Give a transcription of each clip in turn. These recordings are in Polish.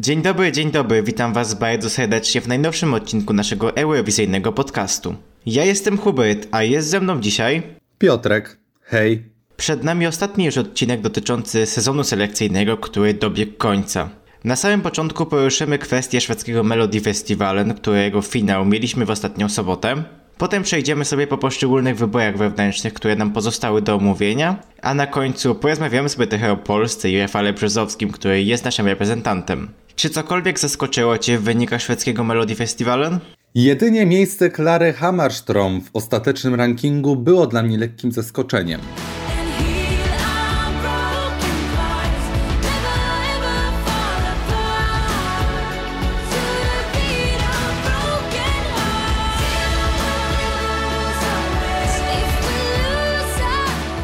Dzień dobry, dzień dobry, witam was bardzo serdecznie w najnowszym odcinku naszego eurowizyjnego podcastu. Ja jestem Hubert, a jest ze mną dzisiaj... Piotrek, hej. Przed nami ostatni już odcinek dotyczący sezonu selekcyjnego, który dobiegł końca. Na samym początku poruszymy kwestię szwedzkiego Melody Festivalen, którego finał mieliśmy w ostatnią sobotę. Potem przejdziemy sobie po poszczególnych wyborach wewnętrznych, które nam pozostały do omówienia, a na końcu porozmawiamy sobie trochę o Polsce i Rafale Brzozowskim, który jest naszym reprezentantem. Czy cokolwiek zaskoczyło Cię w wynikach szwedzkiego Melody Festivalen? Jedynie miejsce Klary Hammarström w ostatecznym rankingu było dla mnie lekkim zaskoczeniem.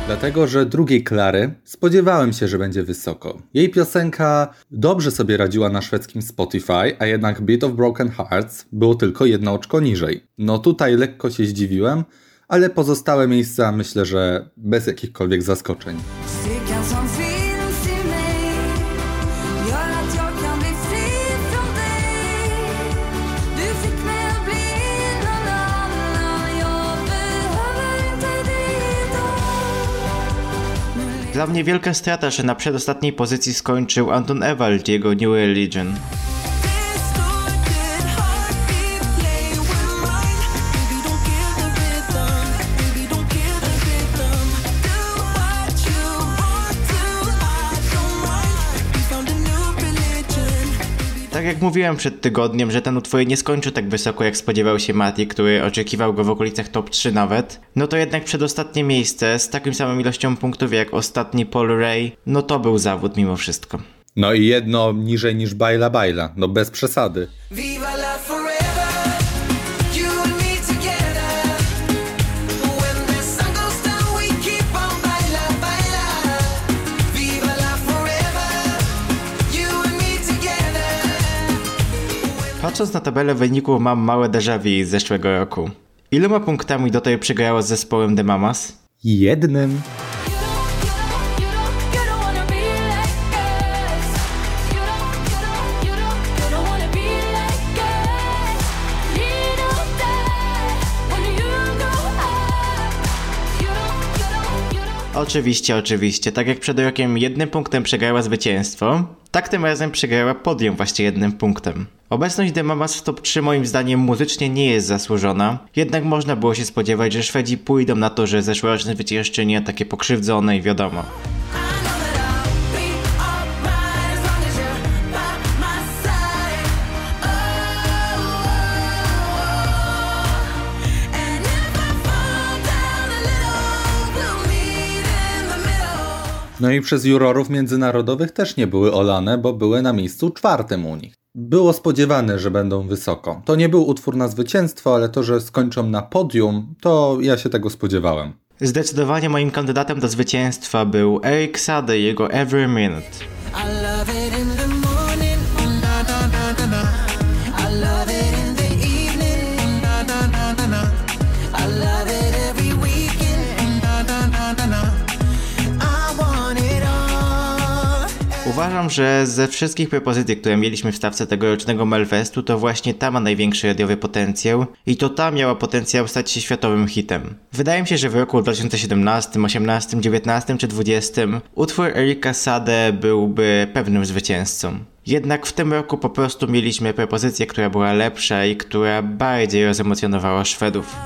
Dlatego, że drugiej Klary spodziewałem się, że będzie wysoko. Jej piosenka dobrze sobie radziła na szwedzkim Spotify, a jednak Beat of Broken Hearts było tylko jedno oczko niżej. No tutaj lekko się zdziwiłem, ale pozostałe miejsca myślę, że bez jakichkolwiek zaskoczeń. Dla mnie wielka strata, że na przedostatniej pozycji skończył Anton Ewald jego New Religion. Jak mówiłem przed tygodniem, że ten utwór nie skończył tak wysoko jak spodziewał się Mati, który oczekiwał go w okolicach top 3 nawet, no to jednak przedostatnie miejsce z taką samą ilością punktów jak ostatni Paul Ray, no to był zawód mimo wszystko. No i jedno niżej niż Baila Baila, no bez przesady. Patrząc na tabelę wyników mam małe déjà vu z zeszłego roku. Iloma punktami do tej przegrało z zespołem The Mamas? Jednym. Oczywiście, oczywiście. Tak jak przed rokiem jednym punktem przegrała zwycięstwo, tak tym razem przegrała podium właśnie jednym punktem. Obecność The Mamas w top 3 moim zdaniem muzycznie nie jest zasłużona, jednak można było się spodziewać, że Szwedzi pójdą na to, że zeszłoroczne zwyciężczynie takie pokrzywdzone i wiadomo. No i przez jurorów międzynarodowych też nie były olane, bo były na miejscu czwartym u nich. Było spodziewane, że będą wysoko. To nie był utwór na zwycięstwo, ale to, że skończą na podium, to ja się tego spodziewałem. Zdecydowanie moim kandydatem do zwycięstwa był Eric Sade i jego Every Minute. Uważam, że ze wszystkich propozycji, które mieliśmy w stawce tegorocznego Melfestu, to właśnie ta ma największy radiowy potencjał i to ta miała potencjał stać się światowym hitem. Wydaje mi się, że w roku 2017, 18, 19 czy 20 utwór Erika Sade byłby pewnym zwycięzcą. Jednak w tym roku po prostu mieliśmy propozycję, która była lepsza i która bardziej rozemocjonowała Szwedów.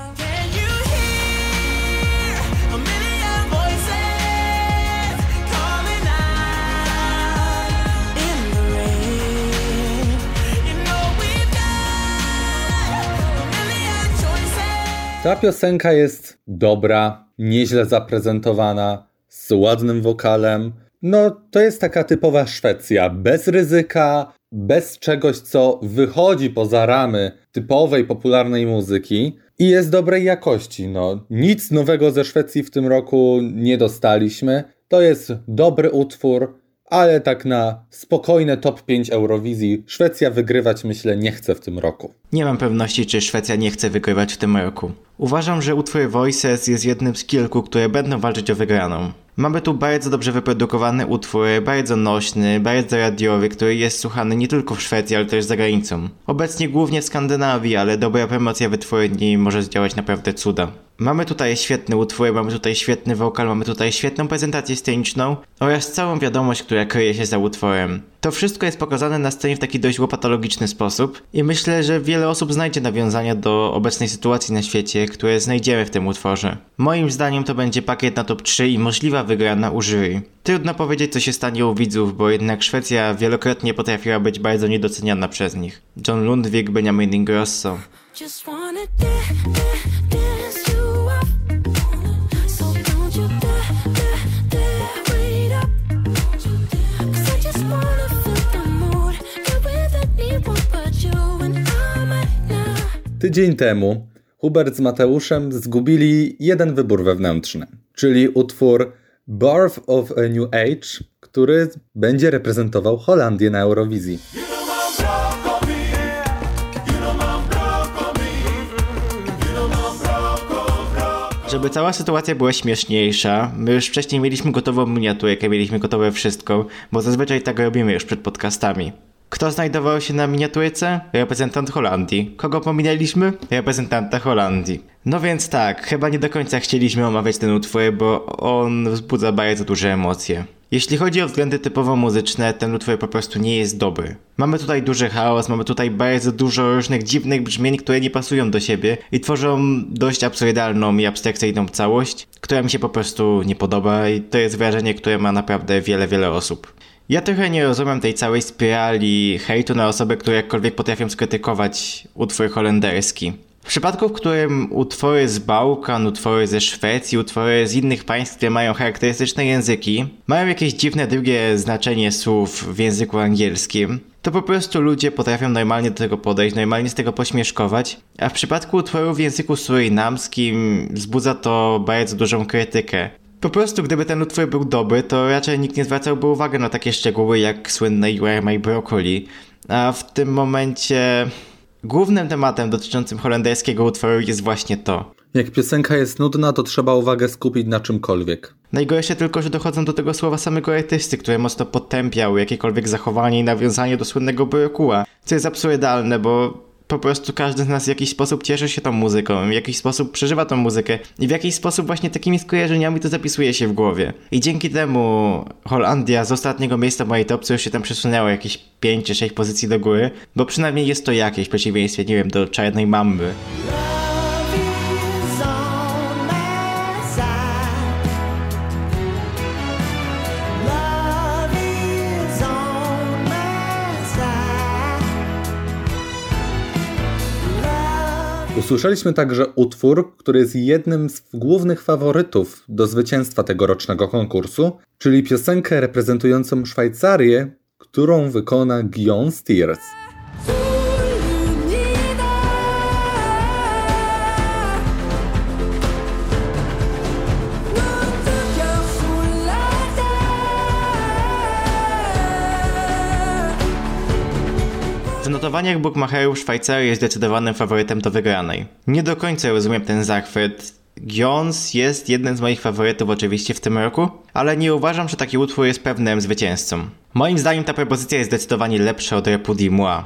Ta piosenka jest dobra, nieźle zaprezentowana, z ładnym wokalem. No, to jest taka typowa Szwecja, bez ryzyka, bez czegoś, co wychodzi poza ramy typowej, popularnej muzyki i jest dobrej jakości. No, nic nowego ze Szwecji w tym roku nie dostaliśmy. To jest dobry utwór, ale tak na spokojne top 5 Eurowizji Szwecja wygrywać myślę nie chce w tym roku. Nie mam pewności, czy Szwecja nie chce wygrywać w tym roku. Uważam, że utwór Voices jest jednym z kilku, które będą walczyć o wygraną. Mamy tu bardzo dobrze wyprodukowany utwór, bardzo nośny, bardzo radiowy, który jest słuchany nie tylko w Szwecji, ale też za granicą. Obecnie głównie w Skandynawii, ale dobra promocja wytwórni może zdziałać naprawdę cuda. Mamy tutaj świetny utwór, mamy tutaj świetny wokal, mamy tutaj świetną prezentację sceniczną oraz całą wiadomość, która kryje się za utworem. To wszystko jest pokazane na scenie w taki dość łopatologiczny sposób i myślę, że wiele osób znajdzie nawiązania do obecnej sytuacji na świecie, które znajdziemy w tym utworze. Moim zdaniem to będzie pakiet na top 3 i możliwa wygrana u jury. Trudno powiedzieć co się stanie u widzów, bo jednak Szwecja wielokrotnie potrafiła być bardzo niedoceniana przez nich. John Lundvik, Benjamin Ingrosso. Just wanna da- da- dance Tydzień temu Hubert z Mateuszem zgubili jeden wybór wewnętrzny, czyli utwór Birth of a New Age, który będzie reprezentował Holandię na Eurowizji. Żeby cała sytuacja była śmieszniejsza, my już wcześniej mieliśmy gotową miniaturkę, mieliśmy gotowe wszystko, bo zazwyczaj tak robimy już przed podcastami. Kto znajdował się na miniaturce? Reprezentant Holandii. Kogo pominęliśmy? Reprezentanta Holandii. No więc tak, chyba nie do końca chcieliśmy omawiać ten utwór, bo on wzbudza bardzo duże emocje. Jeśli chodzi o względy typowo muzyczne, ten utwór po prostu nie jest dobry. Mamy tutaj duży chaos, mamy tutaj bardzo dużo różnych dziwnych brzmień, które nie pasują do siebie i tworzą dość absurdalną i abstrakcyjną całość, która mi się po prostu nie podoba i to jest wrażenie, które ma naprawdę wiele, wiele osób. Ja trochę nie rozumiem tej całej spirali hejtu na osoby, które jakkolwiek potrafią skrytykować utwór holenderski. W przypadku, w którym utwory z Bałkan, utwory ze Szwecji, utwory z innych państw, które mają charakterystyczne języki, mają jakieś dziwne drugie znaczenie słów w języku angielskim, to po prostu ludzie potrafią normalnie do tego podejść, normalnie z tego pośmieszkować, a w przypadku utworu w języku surinamskim wzbudza to bardzo dużą krytykę. Po prostu, gdyby ten utwór był dobry, to raczej nikt nie zwracałby uwagi na takie szczegóły jak słynne You Are My Broccoli. A w tym momencie głównym tematem dotyczącym holenderskiego utworu jest właśnie to. Jak piosenka jest nudna, to trzeba uwagę skupić na czymkolwiek. Najgorsze tylko, że dochodzą do tego słowa samego artysty, które mocno potępiał jakiekolwiek zachowanie i nawiązanie do słynnego brokuła. Co jest absurdalne, bo po prostu każdy z nas w jakiś sposób cieszy się tą muzyką, w jakiś sposób przeżywa tą muzykę i w jakiś sposób właśnie takimi skojarzeniami to zapisuje się w głowie. I dzięki temu Holandia z ostatniego miejsca mojej topce już się tam przesunęła jakieś 5 czy 6 pozycji do góry, bo przynajmniej jest to jakieś w przeciwieństwie, nie wiem, do czarnej mamby. Usłyszeliśmy także utwór, który jest jednym z głównych faworytów do zwycięstwa tegorocznego konkursu, czyli piosenkę reprezentującą Szwajcarię, którą wykona Guillaume Steers. Notowaniach bookmacherów Szwajcaria jest zdecydowanym faworytem do wygranej. Nie do końca rozumiem ten zachwyt. Gions jest jednym z moich faworytów oczywiście w tym roku, ale nie uważam, że taki utwór jest pewnym zwycięzcą. Moim zdaniem ta propozycja jest zdecydowanie lepsza od Repudi Moi.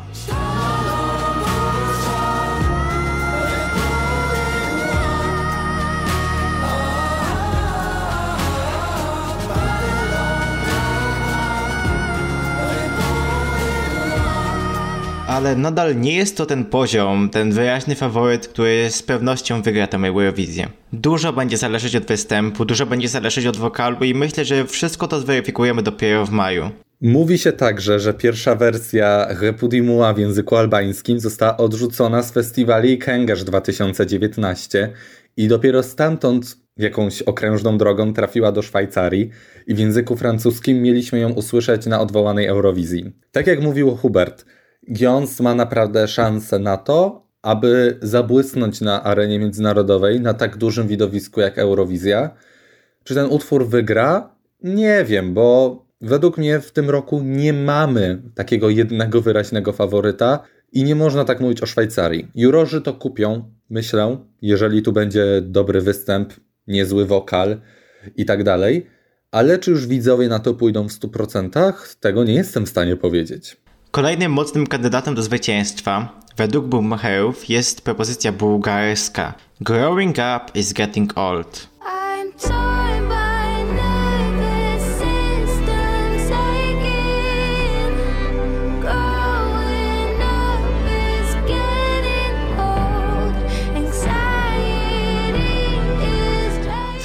Ale nadal nie jest to ten poziom, ten wyraźny faworyt, który z pewnością wygra tę Eurowizję. Dużo będzie zależeć od występu, dużo będzie zależeć od wokalu i myślę, że wszystko to zweryfikujemy dopiero w maju. Mówi się także, że pierwsza wersja Repudimua w języku albańskim została odrzucona z festiwali Kęgerz 2019 i dopiero stamtąd jakąś okrężną drogą trafiła do Szwajcarii i w języku francuskim mieliśmy ją usłyszeć na odwołanej Eurowizji. Tak jak mówił Hubert, Gions ma naprawdę szansę na to, aby zabłysnąć na arenie międzynarodowej na tak dużym widowisku jak Eurowizja. Czy ten utwór wygra? Nie wiem, bo według mnie w tym roku nie mamy takiego jednego wyraźnego faworyta i nie można tak mówić o Szwajcarii. Jurorzy to kupią, myślę, jeżeli tu będzie dobry występ, niezły wokal i tak dalej, Ale czy już widzowie na to pójdą w 100%? Tego nie jestem w stanie powiedzieć. Kolejnym mocnym kandydatem do zwycięstwa, według boommacherów, jest propozycja bułgarska. Growing up is getting old.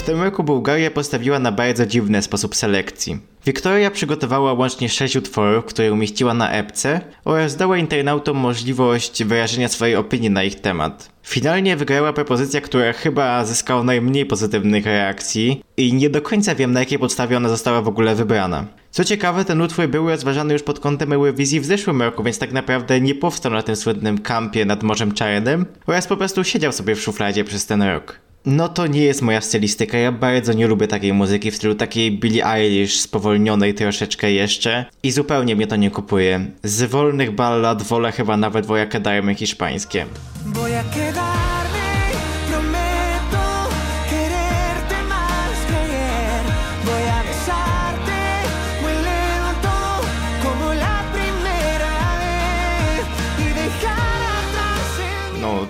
Tym roku Bułgaria postawiła na bardzo dziwny sposób selekcji. Wiktoria przygotowała łącznie 6 utworów, które umieściła na epce oraz dała internautom możliwość wyrażenia swojej opinii na ich temat. Finalnie wygrała propozycja, która chyba zyskała najmniej pozytywnych reakcji i nie do końca wiem na jakiej podstawie ona została w ogóle wybrana. Co ciekawe, ten utwór był rozważany już pod kątem Eurowizji w zeszłym roku, więc tak naprawdę nie powstał na tym słynnym kampie nad Morzem Czarnym oraz po prostu siedział sobie w szufladzie przez ten rok. No to nie jest moja stylistyka, ja bardzo nie lubię takiej muzyki w stylu takiej Billie Eilish, spowolnionej troszeczkę jeszcze i zupełnie mnie to nie kupuje. Z wolnych ballad wolę chyba nawet Voy Darmy hiszpańskie.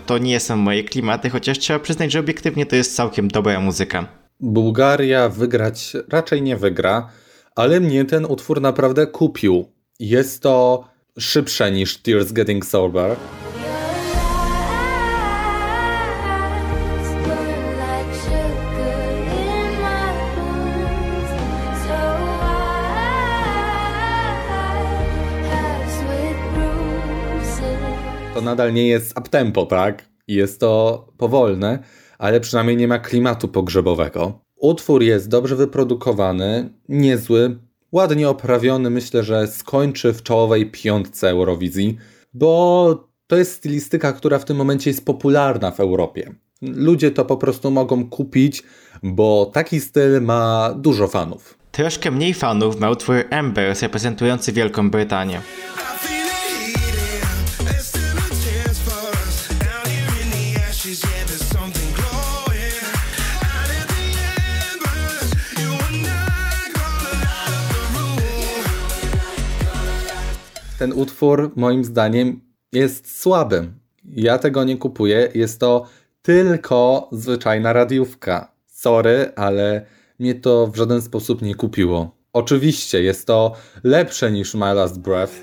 To nie są moje klimaty, chociaż trzeba przyznać, że obiektywnie to jest całkiem dobra muzyka. Bułgaria wygrać raczej nie wygra, ale mnie ten utwór naprawdę kupił. Jest to szybsze niż Tears Getting Sober. To nadal nie jest uptempo, tak? Jest to powolne, ale przynajmniej nie ma klimatu pogrzebowego. Utwór jest dobrze wyprodukowany, niezły, ładnie oprawiony. Myślę, że skończy w czołowej piątce Eurowizji, bo to jest stylistyka, która w tym momencie jest popularna w Europie. Ludzie to po prostu mogą kupić, bo taki styl ma dużo fanów. Troszkę mniej fanów ma utwór Embers reprezentujący Wielką Brytanię. Ten utwór, moim zdaniem, jest słaby. Ja tego nie kupuję. Jest to tylko zwyczajna radiówka. Sorry, ale mnie to w żaden sposób nie kupiło. Oczywiście jest to lepsze niż My Last Breath,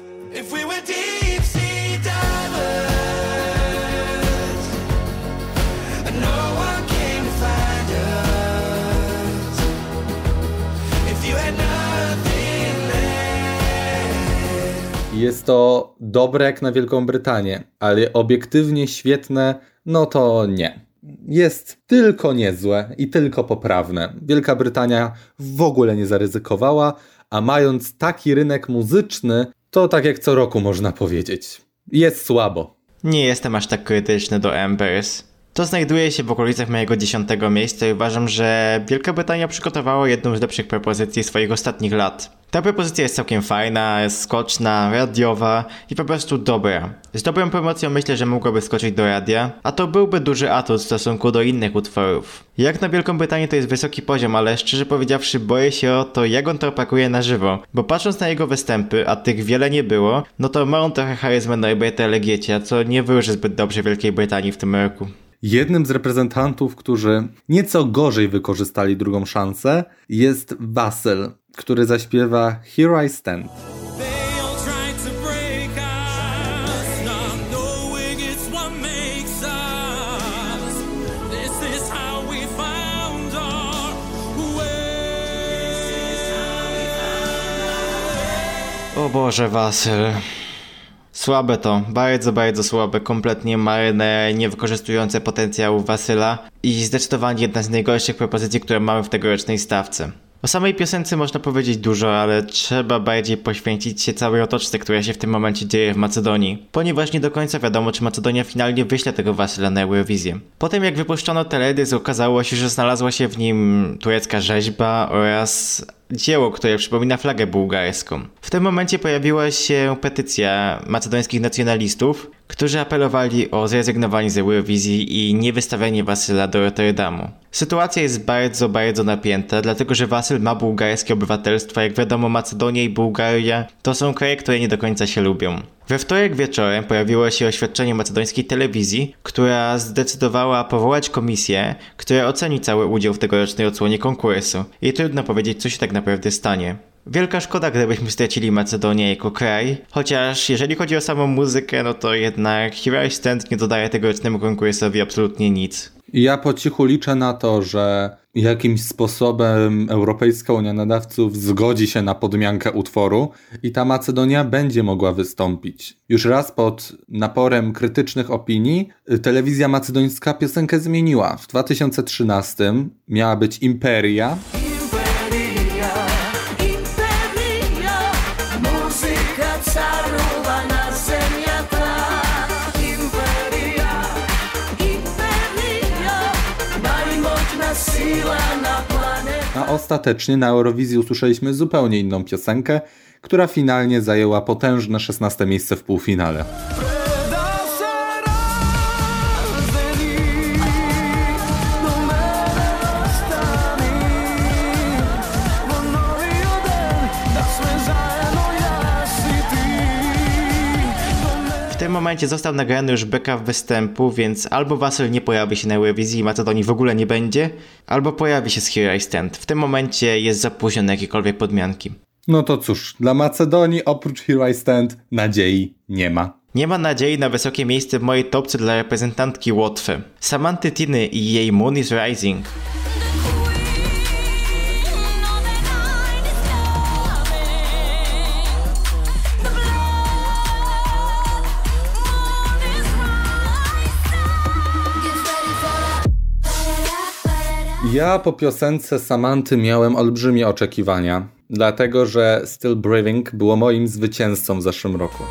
Jest to dobre jak na Wielką Brytanię, ale obiektywnie świetne, no to nie. Jest tylko niezłe i tylko poprawne. Wielka Brytania w ogóle nie zaryzykowała, a mając taki rynek muzyczny, to tak jak co roku można powiedzieć. Jest słabo. Nie jestem aż tak krytyczny do Embers. To znajduje się w okolicach mojego dziesiątego miejsca i uważam, że Wielka Brytania przygotowała jedną z lepszych propozycji swoich ostatnich lat. Ta propozycja jest całkiem fajna, jest skoczna, radiowa i po prostu dobra. Z dobrą promocją myślę, że mogłaby skoczyć do radia, a to byłby duży atut w stosunku do innych utworów. Jak na Wielką Brytanię to jest wysoki poziom, ale szczerze powiedziawszy boję się o to, jak on to opakuje na żywo. Bo patrząc na jego występy, a tych wiele nie było, no to ma on trochę charyzmę Norberta Legiecia, co nie wróży zbyt dobrze Wielkiej Brytanii w tym roku. Jednym z reprezentantów, którzy nieco gorzej wykorzystali drugą szansę, jest Wasyl, który zaśpiewa Here I Stand. O Boże, Wasyl. Słabe to, bardzo, bardzo słabe, kompletnie marne, nie wykorzystujące potencjału Wasyla i zdecydowanie jedna z najgorszych propozycji, które mamy w tegorocznej stawce. O samej piosence można powiedzieć dużo, ale trzeba bardziej poświęcić się całej otoczce, która się w tym momencie dzieje w Macedonii, ponieważ nie do końca wiadomo, czy Macedonia finalnie wyśle tego Wasyla na Eurowizję. Potem jak wypuszczono teledysk, okazało się, że znalazła się w nim turecka rzeźba oraz dzieło, które przypomina flagę bułgarską. W tym momencie pojawiła się petycja macedońskich nacjonalistów, którzy apelowali o zrezygnowanie z Eurowizji i niewystawianie Wasyla do Rotterdamu. Sytuacja jest bardzo, bardzo napięta, dlatego że Wasyl ma bułgarskie obywatelstwo, jak wiadomo Macedonia i Bułgaria to są kraje, które nie do końca się lubią. We wtorek wieczorem pojawiło się oświadczenie macedońskiej telewizji, która zdecydowała powołać komisję, która oceni cały udział w tegorocznej odsłonie konkursu. I trudno powiedzieć, co się tak naprawdę stanie. Wielka szkoda, gdybyśmy stracili Macedonię jako kraj, chociaż jeżeli chodzi o samą muzykę, no to jednak Hero Stand nie dodaje tegorodecznemu konkursowi absolutnie nic. Ja po cichu liczę na to, że jakimś sposobem Europejska Unia Nadawców zgodzi się na podmiankę utworu i ta Macedonia będzie mogła wystąpić. Już raz pod naporem krytycznych opinii y, telewizja macedońska piosenkę zmieniła. W 2013 miała być Imperia, Imperia, ostatecznie na Eurowizji usłyszeliśmy zupełnie inną piosenkę, która finalnie zajęła potężne 16 miejsce w półfinale. Tym momencie został nagrany już backup występu, więc albo Wasyl nie pojawi się na Eurowizji i Macedonii w ogóle nie będzie, albo pojawi się z Here I Stand. W tym momencie jest za późno na jakiekolwiek podmianki. No to cóż, dla Macedonii oprócz Here I Stand nadziei nie ma. Nie ma nadziei na wysokie miejsce w mojej topce dla reprezentantki Łotwy. Samanty Tiny i jej Moon is Rising. Ja po piosence Samanty miałem olbrzymie oczekiwania, dlatego że Still Breathing było moim zwycięzcą w zeszłym roku.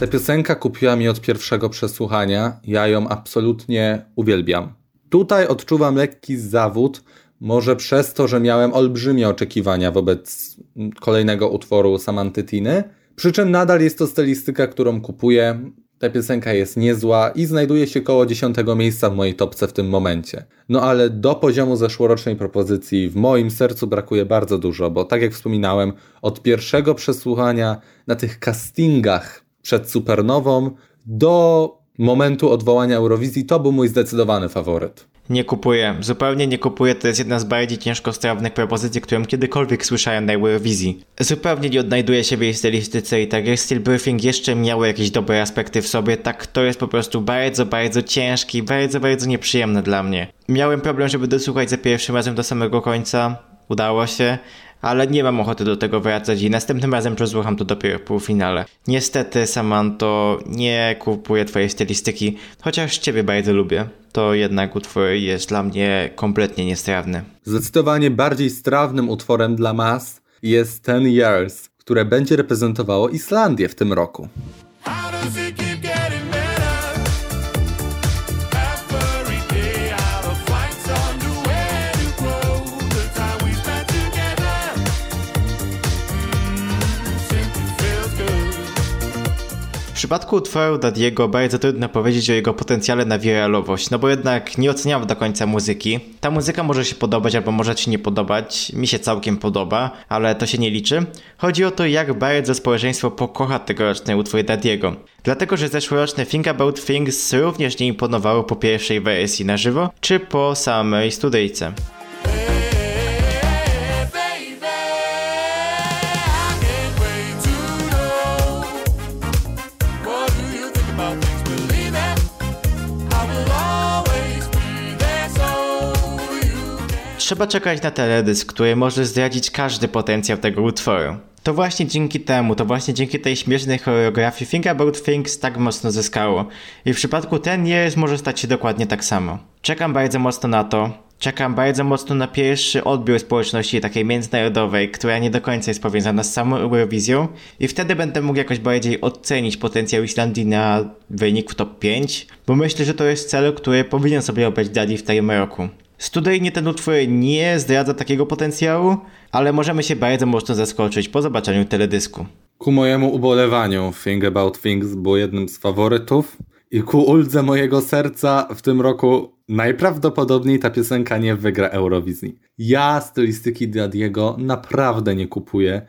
Ta piosenka kupiła mi od pierwszego przesłuchania. Ja ją absolutnie uwielbiam. Tutaj odczuwam lekki zawód, może przez to, że miałem olbrzymie oczekiwania wobec kolejnego utworu Samanty Tiny. Przy czym nadal jest to stylistyka, którą kupuję. Ta piosenka jest niezła i znajduje się koło 10 miejsca w mojej topce w tym momencie. No ale do poziomu zeszłorocznej propozycji w moim sercu brakuje bardzo dużo, bo tak jak wspominałem, od pierwszego przesłuchania na tych castingach przed Supernową do momentu odwołania Eurowizji to był mój zdecydowany faworyt. Nie kupuję, zupełnie nie kupuję, to jest jedna z bardziej ciężkostrawnych propozycji, którą kiedykolwiek słyszałem na Eurowizji. Zupełnie nie odnajduję się w jej stylistyce i tak jak Still Briefing jeszcze miało jakieś dobre aspekty w sobie, tak to jest po prostu bardzo, bardzo ciężki bardzo, bardzo nieprzyjemne dla mnie. Miałem problem, żeby dosłuchać za pierwszym razem do samego końca, udało się, ale nie mam ochoty do tego wracać i następnym razem przesłucham to dopiero w półfinale. Niestety, Samanto, nie kupuję twojej stylistyki, chociaż ciebie bardzo lubię. To jednak utwór jest dla mnie kompletnie niestrawny. Zdecydowanie bardziej strawnym utworem dla mas jest Ten Years, które będzie reprezentowało Islandię w tym roku. Przypadku utworu Dadiego bardzo trudno powiedzieć o jego potencjale na wiralowość, no bo jednak nie oceniam do końca muzyki. Ta muzyka może się podobać albo może ci nie podobać, mi się całkiem podoba, ale to się nie liczy. Chodzi o to, jak bardzo społeczeństwo pokocha tegoroczny utwór Dadiego. Dlatego, że zeszłoroczne Think About Things również nie imponowało po pierwszej wersji na żywo, czy po samej studyjce. Trzeba czekać na teledysk, który może zdradzić każdy potencjał tego utworu. To właśnie dzięki temu, to właśnie dzięki tej śmiesznej choreografii Think About Things tak mocno zyskało. I w przypadku ten jest może stać się dokładnie tak samo. Czekam bardzo mocno na to. Czekam bardzo mocno na pierwszy odbiór społeczności takiej międzynarodowej, która nie do końca jest powiązana z samą Eurowizją i wtedy będę mógł jakoś bardziej ocenić potencjał Islandii na wynik w top 5, bo myślę, że to jest cel, który powinien sobie obrać Daddy w tym roku. Studyjnie ten utwór nie zdradza takiego potencjału, ale możemy się bardzo mocno zaskoczyć po zobaczeniu teledysku. Ku mojemu ubolewaniu Thing About Things było jednym z faworytów i ku uldze mojego serca w tym roku najprawdopodobniej ta piosenka nie wygra Eurowizji. Ja stylistyki Dadiego naprawdę nie kupuję.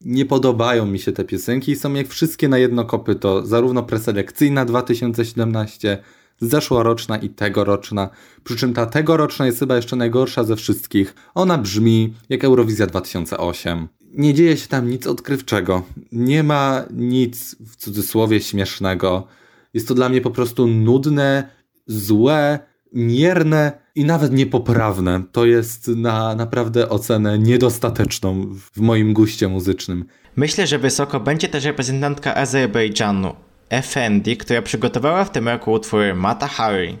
Nie podobają mi się te piosenki i są jak wszystkie na jedno kopyto, zarówno preselekcyjna 2017, zeszłoroczna i tegoroczna. Przy czym ta tegoroczna jest chyba jeszcze najgorsza ze wszystkich. Ona brzmi jak Eurowizja 2008. Nie dzieje się tam nic odkrywczego. Nie ma nic w cudzysłowie śmiesznego. Jest to dla mnie po prostu nudne, złe, mierne i nawet niepoprawne. To jest na naprawdę ocenę niedostateczną w moim guście muzycznym. Myślę, że wysoko będzie też reprezentantka Azerbejdżanu, Efendi, która przygotowała w tym roku utwór Mata Hari.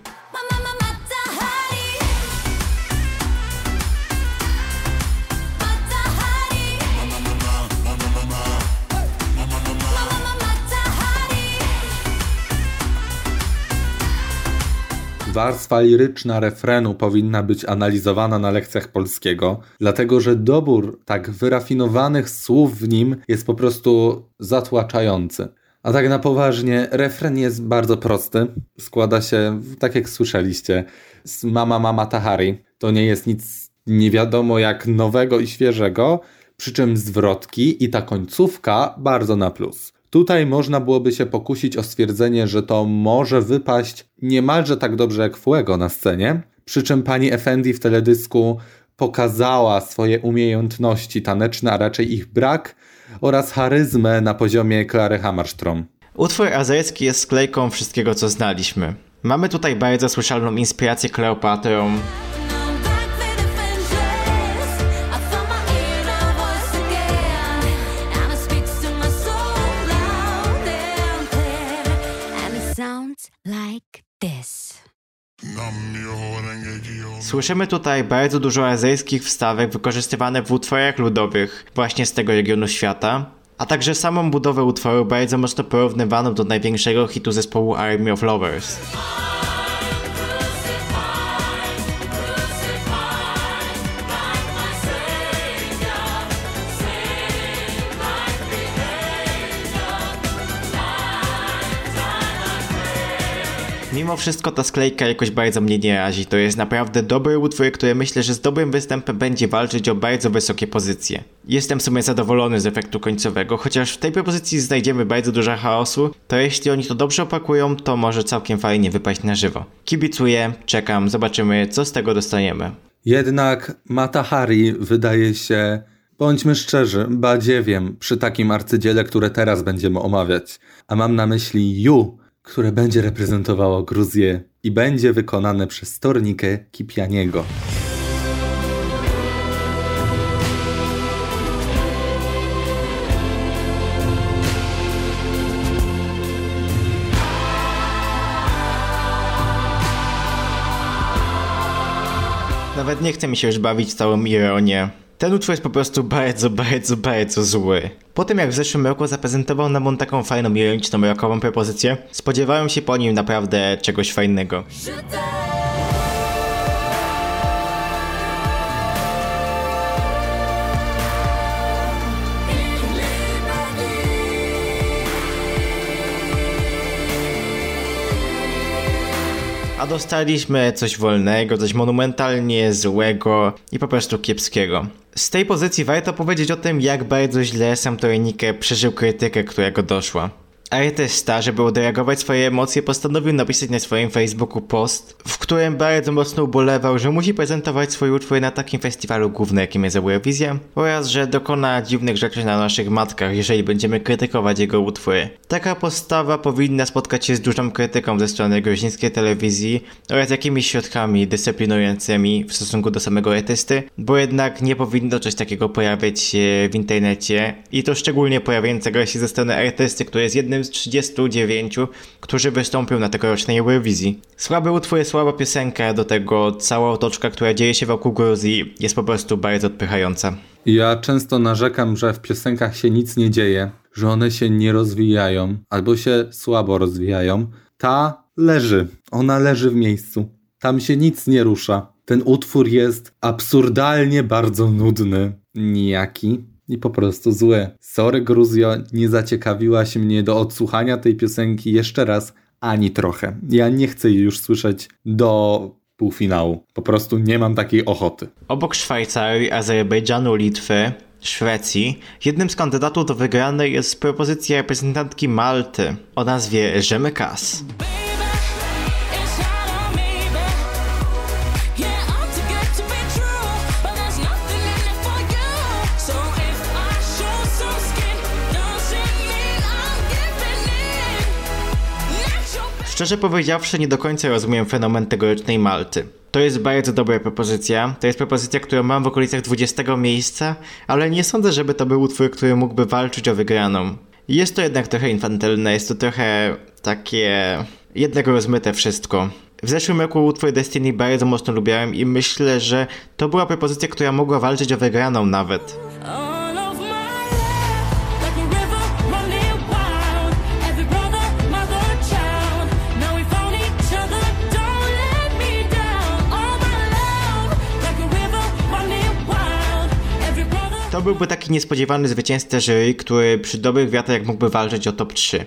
Warstwa liryczna refrenu powinna być analizowana na lekcjach polskiego, dlatego że dobór tak wyrafinowanych słów w nim jest po prostu zatłaczający. A tak na poważnie, refren jest bardzo prosty. Składa się, tak jak słyszeliście, z Mama Mama Tahari. To nie jest nic nie wiadomo jak nowego i świeżego, przy czym zwrotki i ta końcówka bardzo na plus. Tutaj można byłoby się pokusić o stwierdzenie, że to może wypaść niemalże tak dobrze jak Fuego na scenie, przy czym pani Effendi w teledysku pokazała swoje umiejętności taneczne, a raczej ich brak oraz charyzmę na poziomie Klary Hammarström. Utwór azerski jest sklejką wszystkiego, co znaliśmy. Mamy tutaj bardzo słyszalną inspirację Kleopatrą, like this. Słyszymy tutaj bardzo dużo azerskich wstawek wykorzystywane w utworach ludowych właśnie z tego regionu świata, a także samą budowę utworu bardzo mocno porównywaną do największego hitu zespołu Army of Lovers. Mimo wszystko ta sklejka jakoś bardzo mnie nie razi. To jest naprawdę dobry utwór, który myślę, że z dobrym występem będzie walczyć o bardzo wysokie pozycje. Jestem w sumie zadowolony z efektu końcowego, chociaż w tej propozycji znajdziemy bardzo dużo chaosu, to jeśli oni to dobrze opakują, to może całkiem fajnie wypaść na żywo. Kibicuję, czekam, zobaczymy co z tego dostaniemy. Jednak Matahari wydaje się, bądźmy szczerzy, badziewiem przy takim arcydziele, które teraz będziemy omawiać. A mam na myśli Yu, które będzie reprezentowało Gruzję i będzie wykonane przez Tornikę Kipianiego. Nawet nie chce mi się już bawić całą ironię. Ten utwór jest po prostu bardzo, bardzo, bardzo zły. Po tym jak w zeszłym roku zaprezentował nam on taką fajną, ironiczną, rockową propozycję, spodziewałem się po nim naprawdę czegoś fajnego. A dostaliśmy coś wolnego, coś monumentalnie złego i po prostu kiepskiego. Z tej pozycji warto powiedzieć o tym, jak bardzo źle sam Torenikę przeżył krytykę, która go doszła. Artysta, żeby odreagować swoje emocje, postanowił napisać na swoim Facebooku post, w którym bardzo mocno ubolewał, że musi prezentować swój utwór na takim festiwalu głównym, jakim jest Eurowizja, oraz że dokona dziwnych rzeczy na naszych matkach, jeżeli będziemy krytykować jego utwory. Taka postawa powinna spotkać się z dużą krytyką ze strony gruzińskiej telewizji oraz jakimiś środkami dyscyplinującymi w stosunku do samego artysty, bo jednak nie powinno coś takiego pojawiać się w internecie i to szczególnie pojawiającego się ze strony artysty, który jest jednym z 39, którzy wystąpił na tegorocznej Eurowizji. Słaby utwór, słaba piosenka, do tego cała otoczka, która dzieje się wokół Gruzji jest po prostu bardzo odpychająca. Ja często narzekam, że w piosenkach się nic nie dzieje, że one się nie rozwijają albo się słabo rozwijają. Ta leży, ona leży w miejscu. Tam się nic nie rusza. Ten utwór jest absurdalnie bardzo nudny, nijaki i po prostu zły. Sorry Gruzjo, nie zaciekawiłaś mnie do odsłuchania tej piosenki jeszcze raz, ani trochę. Ja nie chcę jej już słyszeć do półfinału. Po prostu nie mam takiej ochoty. Obok Szwajcarii, Azerbejdżanu, Litwy, Szwecji, jednym z kandydatów do wygranej jest propozycja reprezentantki Malty o nazwie Rzemykas. Baby, Szczerze powiedziawszy, nie do końca rozumiem fenomen tegorocznej Malty. To jest bardzo dobra propozycja. To jest propozycja, którą mam w okolicach 20 miejsca, ale nie sądzę, żeby to był utwór, który mógłby walczyć o wygraną. Jest to jednak trochę infantylne, jest to trochę takie jednak rozmyte wszystko. W zeszłym roku utwór Destiny bardzo mocno lubiałem i myślę, że to była propozycja, która mogła walczyć o wygraną nawet. Byłby taki niespodziewany zwycięzca jury, który przy dobrych wiatrach mógłby walczyć o top 3.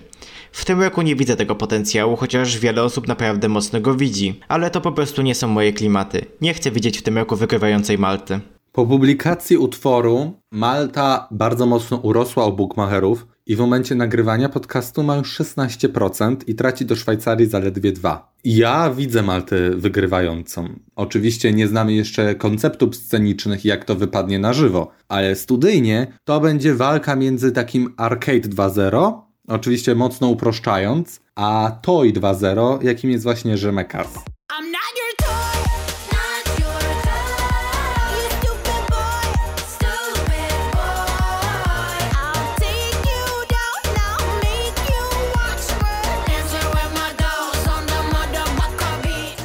W tym roku nie widzę tego potencjału, chociaż wiele osób naprawdę mocno go widzi. Ale to po prostu nie są moje klimaty. Nie chcę widzieć w tym roku wygrywającej Malty. Po publikacji utworu Malta bardzo mocno urosła u bookmacherów i w momencie nagrywania podcastu ma już 16% i traci do Szwajcarii zaledwie 2%. Ja widzę Maltę wygrywającą. Oczywiście nie znamy jeszcze konceptów scenicznych, jak to wypadnie na żywo, ale studyjnie to będzie walka między takim Arcade 2.0, oczywiście mocno uproszczając, a Toy 2.0, jakim jest właśnie Rzemekas. I'm not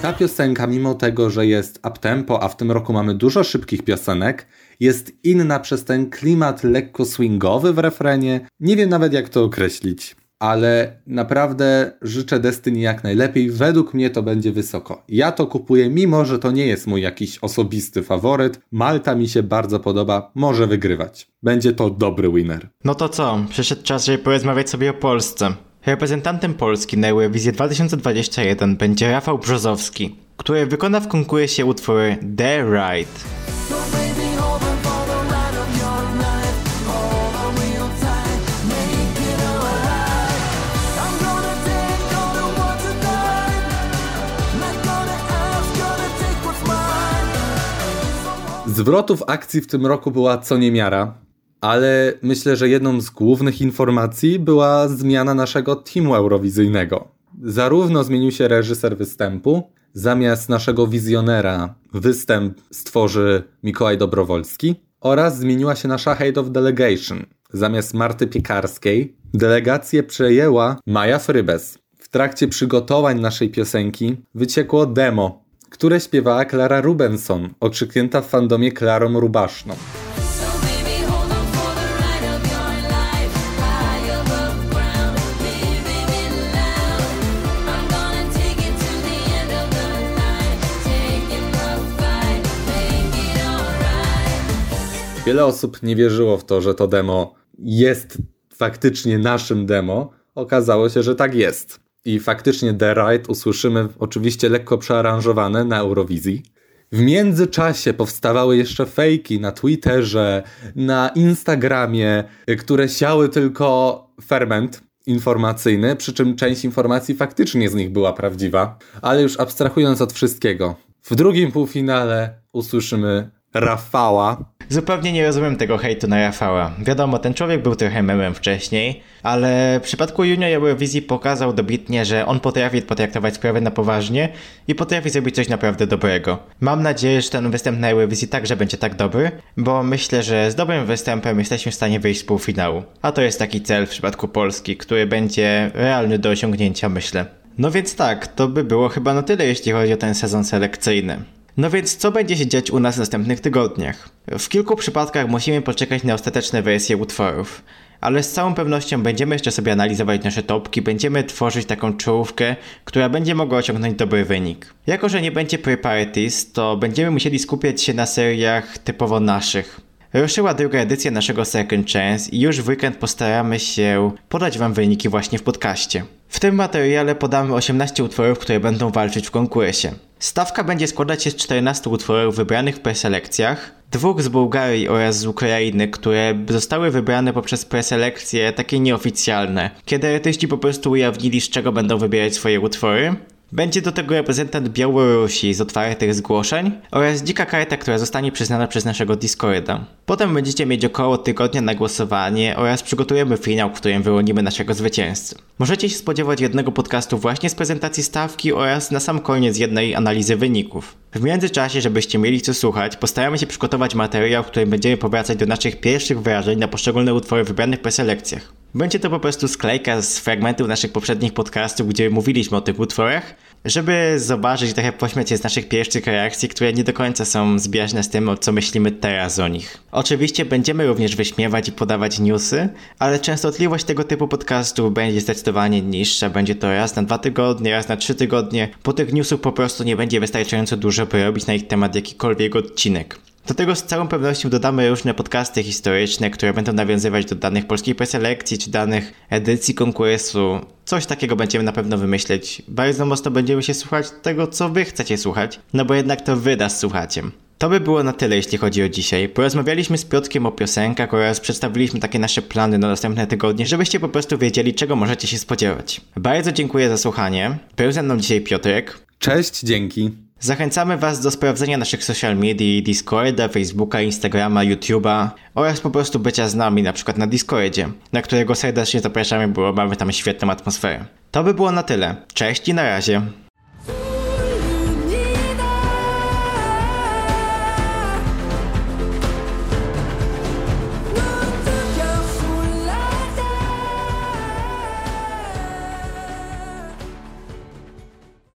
Ta piosenka, mimo tego, że jest uptempo, a w tym roku mamy dużo szybkich piosenek, jest inna przez ten klimat lekko swingowy w refrenie. Nie wiem nawet jak to określić, ale naprawdę życzę Destiny jak najlepiej. Według mnie to będzie wysoko. Ja to kupuję, mimo że to nie jest mój jakiś osobisty faworyt. Malta mi się bardzo podoba, może wygrywać. Będzie to dobry winner. No to co? Przyszedł czas, żeby porozmawiać sobie o Polsce. Reprezentantem Polski na Eurowizję 2021 będzie Rafał Brzozowski, który wykona w konkursie utwór The ride. Zwrotów akcji w tym roku była co niemiara, ale myślę, że jedną z głównych informacji była zmiana naszego teamu eurowizyjnego. Zarówno zmienił się reżyser występu, zamiast naszego wizjonera występ stworzy Mikołaj Dobrowolski, oraz zmieniła się nasza Head of Delegation. Zamiast Marty Piekarskiej delegację przejęła Maja Frybes. W trakcie przygotowań naszej piosenki wyciekło demo, które śpiewała Klara Rubenson, okrzyknięta w fandomie Klarą Rubaszną. Wiele osób nie wierzyło w to, że to demo jest faktycznie naszym demo. Okazało się, że tak jest. I faktycznie The Right usłyszymy oczywiście lekko przearanżowane na Eurowizji. W międzyczasie powstawały jeszcze fejki na Twitterze, na Instagramie, które siały tylko ferment informacyjny, przy czym część informacji faktycznie z nich była prawdziwa. Ale już abstrahując od wszystkiego, w drugim półfinale usłyszymy Rafała. Zupełnie nie rozumiem tego hejtu na Rafała. Wiadomo, ten człowiek był trochę memem wcześniej, ale w przypadku Junior Eurowizji pokazał dobitnie, że on potrafi potraktować sprawę na poważnie i potrafi zrobić coś naprawdę dobrego. Mam nadzieję, że ten występ na Eurowizji także będzie tak dobry, bo myślę, że z dobrym występem jesteśmy w stanie wyjść z półfinału. A to jest taki cel w przypadku Polski, który będzie realny do osiągnięcia, myślę. No więc tak, to by było chyba na tyle, jeśli chodzi o ten sezon selekcyjny. No więc co będzie się dziać u nas w następnych tygodniach? W kilku przypadkach musimy poczekać na ostateczne wersje utworów, ale z całą pewnością będziemy jeszcze sobie analizować nasze topki, będziemy tworzyć taką czołówkę, która będzie mogła osiągnąć dobry wynik. Jako, że nie będzie pre-parties, to będziemy musieli skupiać się na seriach typowo naszych. Ruszyła druga edycja naszego Second Chance i już w weekend postaramy się podać Wam wyniki właśnie w podcaście. W tym materiale podamy 18 utworów, które będą walczyć w konkursie. Stawka będzie składać się z 14 utworów wybranych w preselekcjach, dwóch z Bułgarii oraz z Ukrainy, które zostały wybrane poprzez preselekcje takie nieoficjalne, kiedy artyści po prostu ujawnili z czego będą wybierać swoje utwory, będzie do tego reprezentant Białorusi z otwartych zgłoszeń oraz dzika karta, która zostanie przyznana przez naszego Discorda. Potem będziecie mieć około tygodnia na głosowanie oraz przygotujemy finał, w którym wyłonimy naszego zwycięzcę. Możecie się spodziewać jednego podcastu właśnie z prezentacji stawki oraz na sam koniec jednej analizy wyników. W międzyczasie, żebyście mieli co słuchać, postaramy się przygotować materiał, w którym będziemy powracać do naszych pierwszych wrażeń na poszczególne utwory wybranych preselekcjach. Będzie to po prostu sklejka z fragmentów naszych poprzednich podcastów, gdzie mówiliśmy o tych utworach, żeby zobaczyć trochę pośmiać się z naszych pierwszych reakcji, które nie do końca są zbieżne z tym, co myślimy teraz o nich. Oczywiście będziemy również wyśmiewać i podawać newsy, ale częstotliwość tego typu podcastów będzie zdecydowanie niższa. Będzie to raz na dwa tygodnie, raz na trzy tygodnie, bo tych newsów po prostu nie będzie wystarczająco dużo, by robić na ich temat jakikolwiek odcinek. Do tego z całą pewnością dodamy różne podcasty historyczne, które będą nawiązywać do danych polskiej preselekcji czy danych edycji konkursu. Coś takiego będziemy na pewno wymyśleć. Bardzo mocno będziemy się słuchać tego, co wy chcecie słuchać, no bo jednak to wy nas słuchacie. To by było na tyle, jeśli chodzi o dzisiaj. Porozmawialiśmy z Piotrkiem o piosenkach oraz przedstawiliśmy takie nasze plany na następne tygodnie, żebyście po prostu wiedzieli, czego możecie się spodziewać. Bardzo dziękuję za słuchanie. Był ze mną dzisiaj Piotrek. Cześć, dzięki. Zachęcamy Was do sprawdzenia naszych social media, Discorda, Facebooka, Instagrama, YouTube'a oraz po prostu bycia z nami na przykład na Discordzie, na którego serdecznie zapraszamy, bo mamy tam świetną atmosferę. To by było na tyle. Cześć i na razie.